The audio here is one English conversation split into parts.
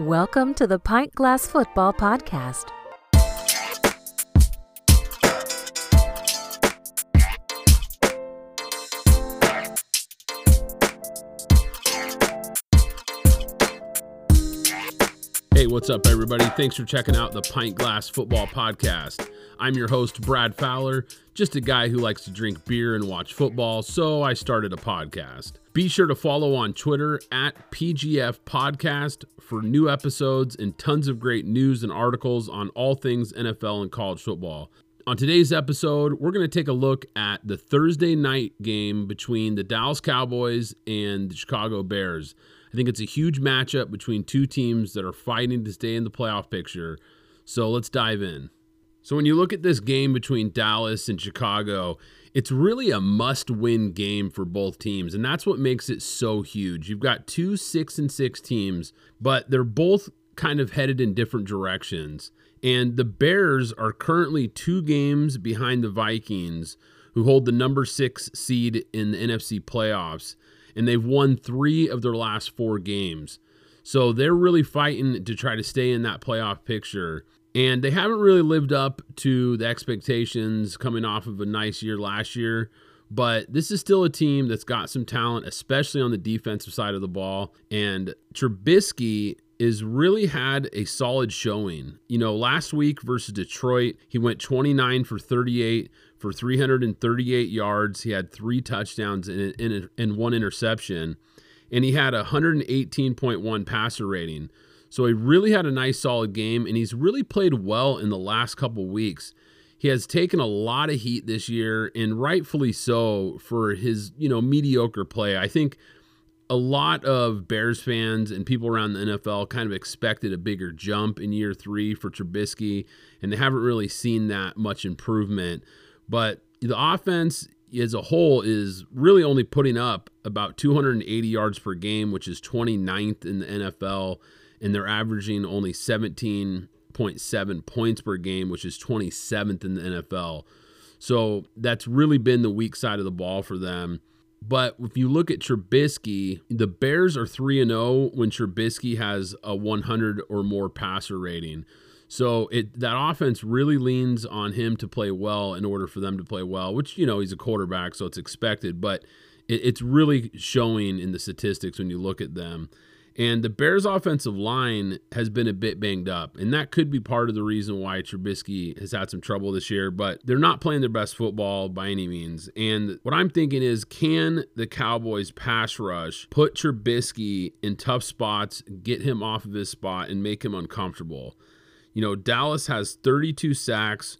Welcome to the Pint Glass Football Podcast. Hey, what's up, everybody? Thanks for checking out the Pint Glass Football Podcast. I'm your host, Brad Fowler, just a guy who likes to drink beer and watch football, so I started a podcast. Be sure to follow on Twitter at PGF Podcast for new episodes and tons of great news and articles on all things NFL and college football. On today's episode, we're going to take a look at the Thursday night game between the Dallas Cowboys and the Chicago Bears. I think it's a huge matchup between two teams that are fighting to stay in the playoff picture. So let's dive in. So when you look at this game between Dallas and Chicago, it's really a must-win game for both teams, and that's what makes it so huge. You've got two 6 and 6 teams, but they're both kind of headed in different directions. And the Bears are currently 2 games behind the Vikings, who hold the number 6 seed in the NFC playoffs and they've won three of their last four games. So they're really fighting to try to stay in that playoff picture. And they haven't really lived up to the expectations coming off of a nice year last year. But this is still a team that's got some talent, especially on the defensive side of the ball. And Trubisky is really had a solid showing. You know, last week versus Detroit, he went 29 for 38 for 338 yards. He had three touchdowns and, and, and one interception, and he had a 118.1 passer rating. So he really had a nice solid game, and he's really played well in the last couple weeks. He has taken a lot of heat this year, and rightfully so for his you know mediocre play. I think a lot of Bears fans and people around the NFL kind of expected a bigger jump in year three for Trubisky, and they haven't really seen that much improvement. But the offense as a whole is really only putting up about 280 yards per game, which is 29th in the NFL, and they're averaging only 17.7 points per game, which is 27th in the NFL. So that's really been the weak side of the ball for them. But if you look at Trubisky, the Bears are 3 and 0 when Trubisky has a 100 or more passer rating. So it that offense really leans on him to play well in order for them to play well, which you know he's a quarterback, so it's expected. But it, it's really showing in the statistics when you look at them. And the Bears' offensive line has been a bit banged up, and that could be part of the reason why Trubisky has had some trouble this year. But they're not playing their best football by any means. And what I'm thinking is, can the Cowboys' pass rush put Trubisky in tough spots, get him off of his spot, and make him uncomfortable? You know, Dallas has 32 sacks,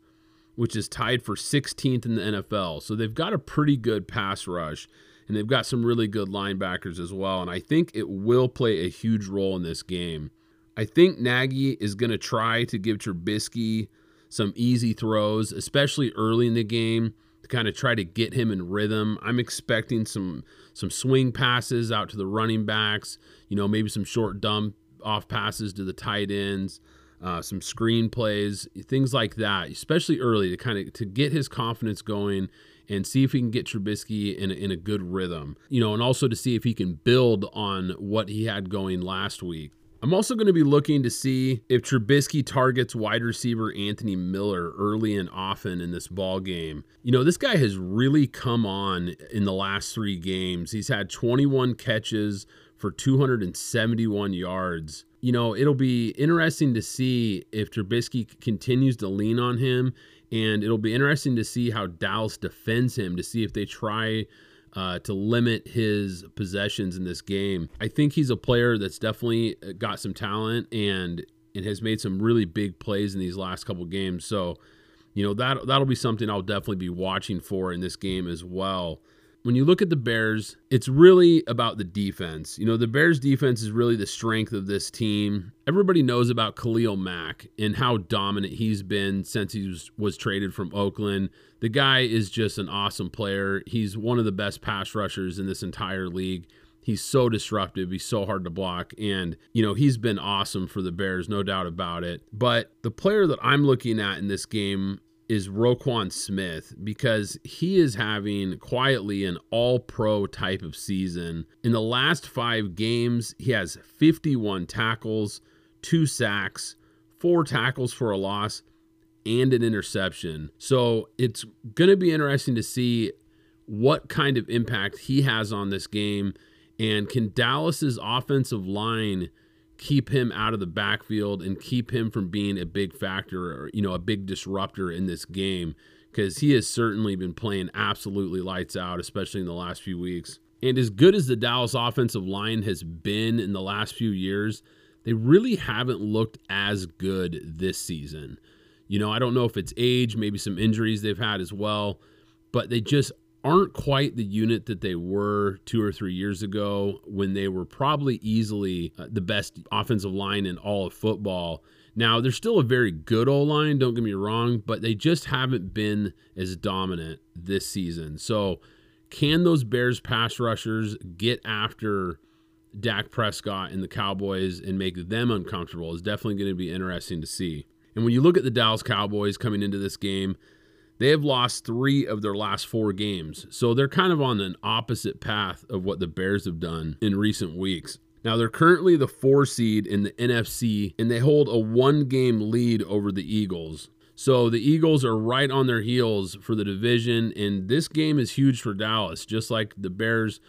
which is tied for 16th in the NFL. So they've got a pretty good pass rush and they've got some really good linebackers as well. And I think it will play a huge role in this game. I think Nagy is going to try to give Trubisky some easy throws, especially early in the game, to kind of try to get him in rhythm. I'm expecting some some swing passes out to the running backs, you know, maybe some short dump off passes to the tight ends uh, some screenplays, things like that, especially early to kind of to get his confidence going and see if he can get Trubisky in in a good rhythm, you know, and also to see if he can build on what he had going last week. I'm also going to be looking to see if Trubisky targets wide receiver Anthony Miller early and often in this ball game. You know, this guy has really come on in the last three games. He's had 21 catches for 271 yards you know, it'll be interesting to see if Trubisky continues to lean on him, and it'll be interesting to see how Dallas defends him to see if they try uh, to limit his possessions in this game. I think he's a player that's definitely uh, got some talent and and has made some really big plays in these last couple games. So, you know that that'll be something I'll definitely be watching for in this game as well when you look at the Bears, it's really about the defense. You know, the Bears defense is really the strength of this team. Everybody knows about Khalil Mack and how dominant he's been since he was, was traded from Oakland. The guy is just an awesome player. He's one of the best pass rushers in this entire league. He's so disruptive. He's so hard to block. And, you know, he's been awesome for the Bears, no doubt about it. But the player that I'm looking at in this game is Roquan Smith because he is having quietly an all pro type of season. In the last five games, he has 51 tackles, two sacks, four tackles for a loss, and an interception. So it's going to be interesting to see what kind of impact he has on this game. And can Dallas's offensive line keep him out of the backfield and keep him from being a big factor or, you know, a big disruptor in this game? Because he has certainly been playing absolutely lights out, especially in the last few weeks. And as good as the Dallas offensive line has been in the last few years, they really haven't looked as good this season. You know, I don't know if it's age, maybe some injuries they've had as well, but they just aren't quite the unit that they were two or three years ago when they were probably easily uh, the best offensive line in all of football. Now, they're still a very good O line, don't get me wrong, but they just haven't been as dominant this season. So, can those Bears pass rushers get after Dak Prescott and the Cowboys and make them uncomfortable? Is definitely going to be interesting to see. And when you look at the Dallas Cowboys coming into this game, they have lost three of their last four games. So they're kind of on an opposite path of what the Bears have done in recent weeks. Now, they're currently the four seed in the NFC, and they hold a one game lead over the Eagles. So the Eagles are right on their heels for the division, and this game is huge for Dallas, just like the Bears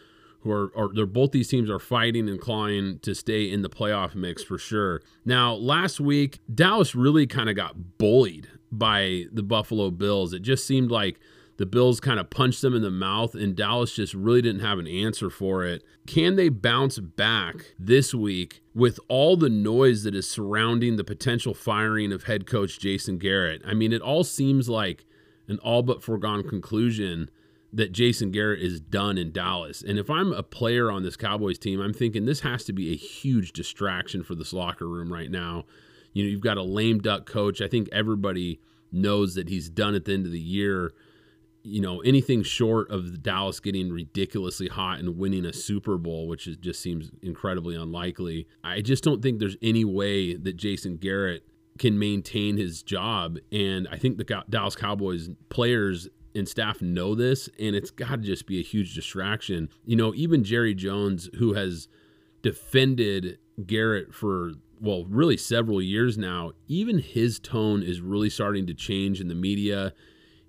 who are, are they're both these teams are fighting and clawing to stay in the playoff mix for sure. Now, last week, Dallas really kind of got bullied by the Buffalo Bills. It just seemed like the Bills kind of punched them in the mouth, and Dallas just really didn't have an answer for it. Can they bounce back this week with all the noise that is surrounding the potential firing of head coach Jason Garrett? I mean, it all seems like an all but foregone conclusion that Jason Garrett is done in Dallas. And if I'm a player on this Cowboys team, I'm thinking this has to be a huge distraction for this locker room right now. You know, you've got a lame duck coach. I think everybody knows that he's done at the end of the year. You know, anything short of Dallas getting ridiculously hot and winning a Super Bowl, which is, just seems incredibly unlikely. I just don't think there's any way that Jason Garrett can maintain his job. And I think the Dallas Cowboys players and staff know this, and it's got to just be a huge distraction. You know, even Jerry Jones, who has defended Garrett for well, really several years now, even his tone is really starting to change in the media.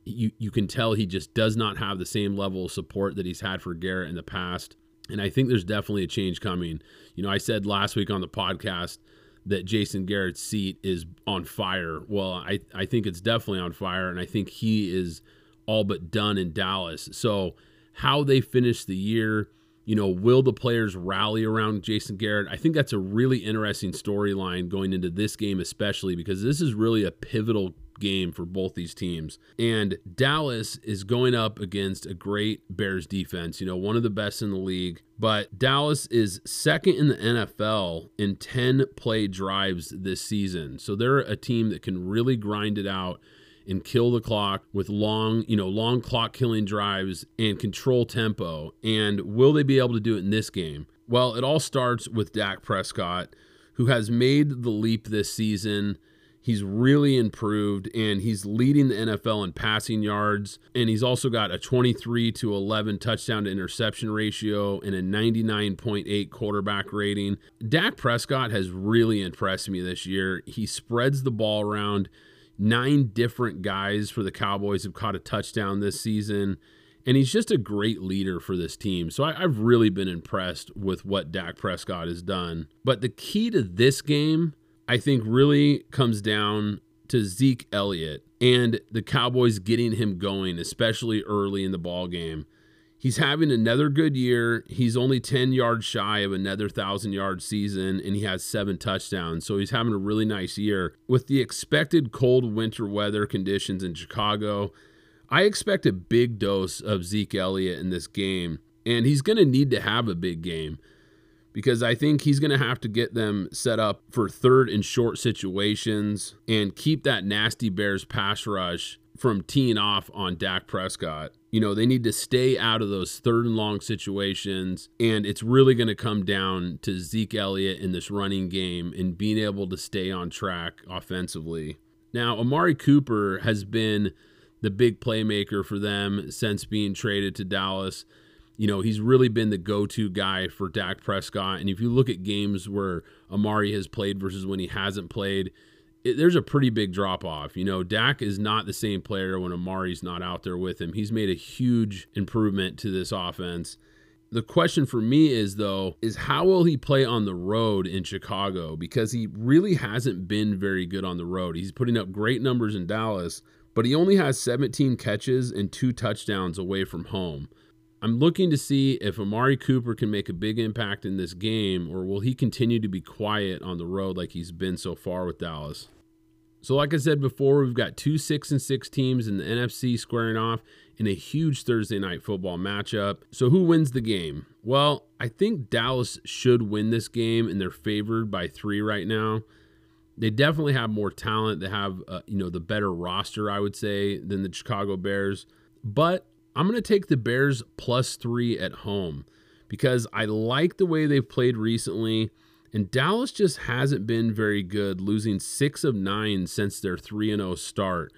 You you can tell he just does not have the same level of support that he's had for Garrett in the past. And I think there's definitely a change coming. You know, I said last week on the podcast that Jason Garrett's seat is on fire. Well, I, I think it's definitely on fire, and I think he is all but done in Dallas. So, how they finish the year, you know, will the players rally around Jason Garrett? I think that's a really interesting storyline going into this game, especially because this is really a pivotal game for both these teams. And Dallas is going up against a great Bears defense, you know, one of the best in the league. But Dallas is second in the NFL in 10 play drives this season. So they're a team that can really grind it out and kill the clock with long, you know, long clock killing drives and control tempo. And will they be able to do it in this game? Well, it all starts with Dak Prescott, who has made the leap this season. He's really improved and he's leading the NFL in passing yards. And he's also got a 23 to 11 touchdown to interception ratio and a 99.8 quarterback rating. Dak Prescott has really impressed me this year. He spreads the ball around nine different guys for the Cowboys have caught a touchdown this season. And he's just a great leader for this team. So I, have really been impressed with what Dak Prescott has done. But the key to this game, I think, really comes down to Zeke Elliott and the Cowboys getting him going, especially early in the ball game. He's having another good year. He's only 10 yards shy of another 1,000 yard season, and he has seven touchdowns. So he's having a really nice year. With the expected cold winter weather conditions in Chicago, I expect a big dose of Zeke Elliott in this game. And he's going to need to have a big game because I think he's going to have to get them set up for third and short situations and keep that nasty Bears pass rush from teeing off on Dak Prescott. You know, they need to stay out of those third and long situations. And it's really going to come down to Zeke Elliott in this running game and being able to stay on track offensively. Now, Amari Cooper has been the big playmaker for them since being traded to Dallas. you know, he's really been the go to guy for Dak Prescott. And if you look at games where Amari has played versus when he hasn't played, it, there's a pretty big drop off. You know, Dak is not the same player when Amari's not out there with him. He's made a huge improvement to this offense. The question for me is though is how will he play on the road in Chicago because he really hasn't been very good on the road. He's putting up great numbers in Dallas, but he only has 17 catches and 2 touchdowns away from home. I'm looking to see if Amari Cooper can make a big impact in this game or will he continue to be quiet on the road like he's been so far with Dallas. So like I said before, we've got two 6 and 6 teams in the NFC squaring off in a huge Thursday night football matchup. So, who wins the game? Well, I think Dallas should win this game, and they're favored by three right now. They definitely have more talent. They have, uh, you know, the better roster, I would say, than the Chicago Bears. But I'm going to take the Bears plus three at home because I like the way they've played recently. And Dallas just hasn't been very good, losing six of nine since their 3 0 start.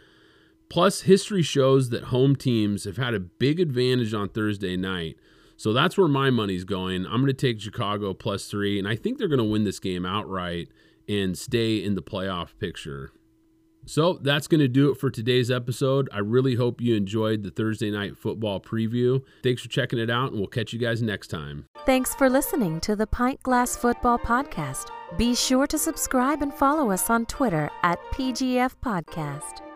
Plus, history shows that home teams have had a big advantage on Thursday night. So that's where my money's going. I'm going to take Chicago plus three, and I think they're going to win this game outright and stay in the playoff picture. So that's going to do it for today's episode. I really hope you enjoyed the Thursday night football preview. Thanks for checking it out, and we'll catch you guys next time. Thanks for listening to the Pint Glass Football Podcast. Be sure to subscribe and follow us on Twitter at PGF Podcast.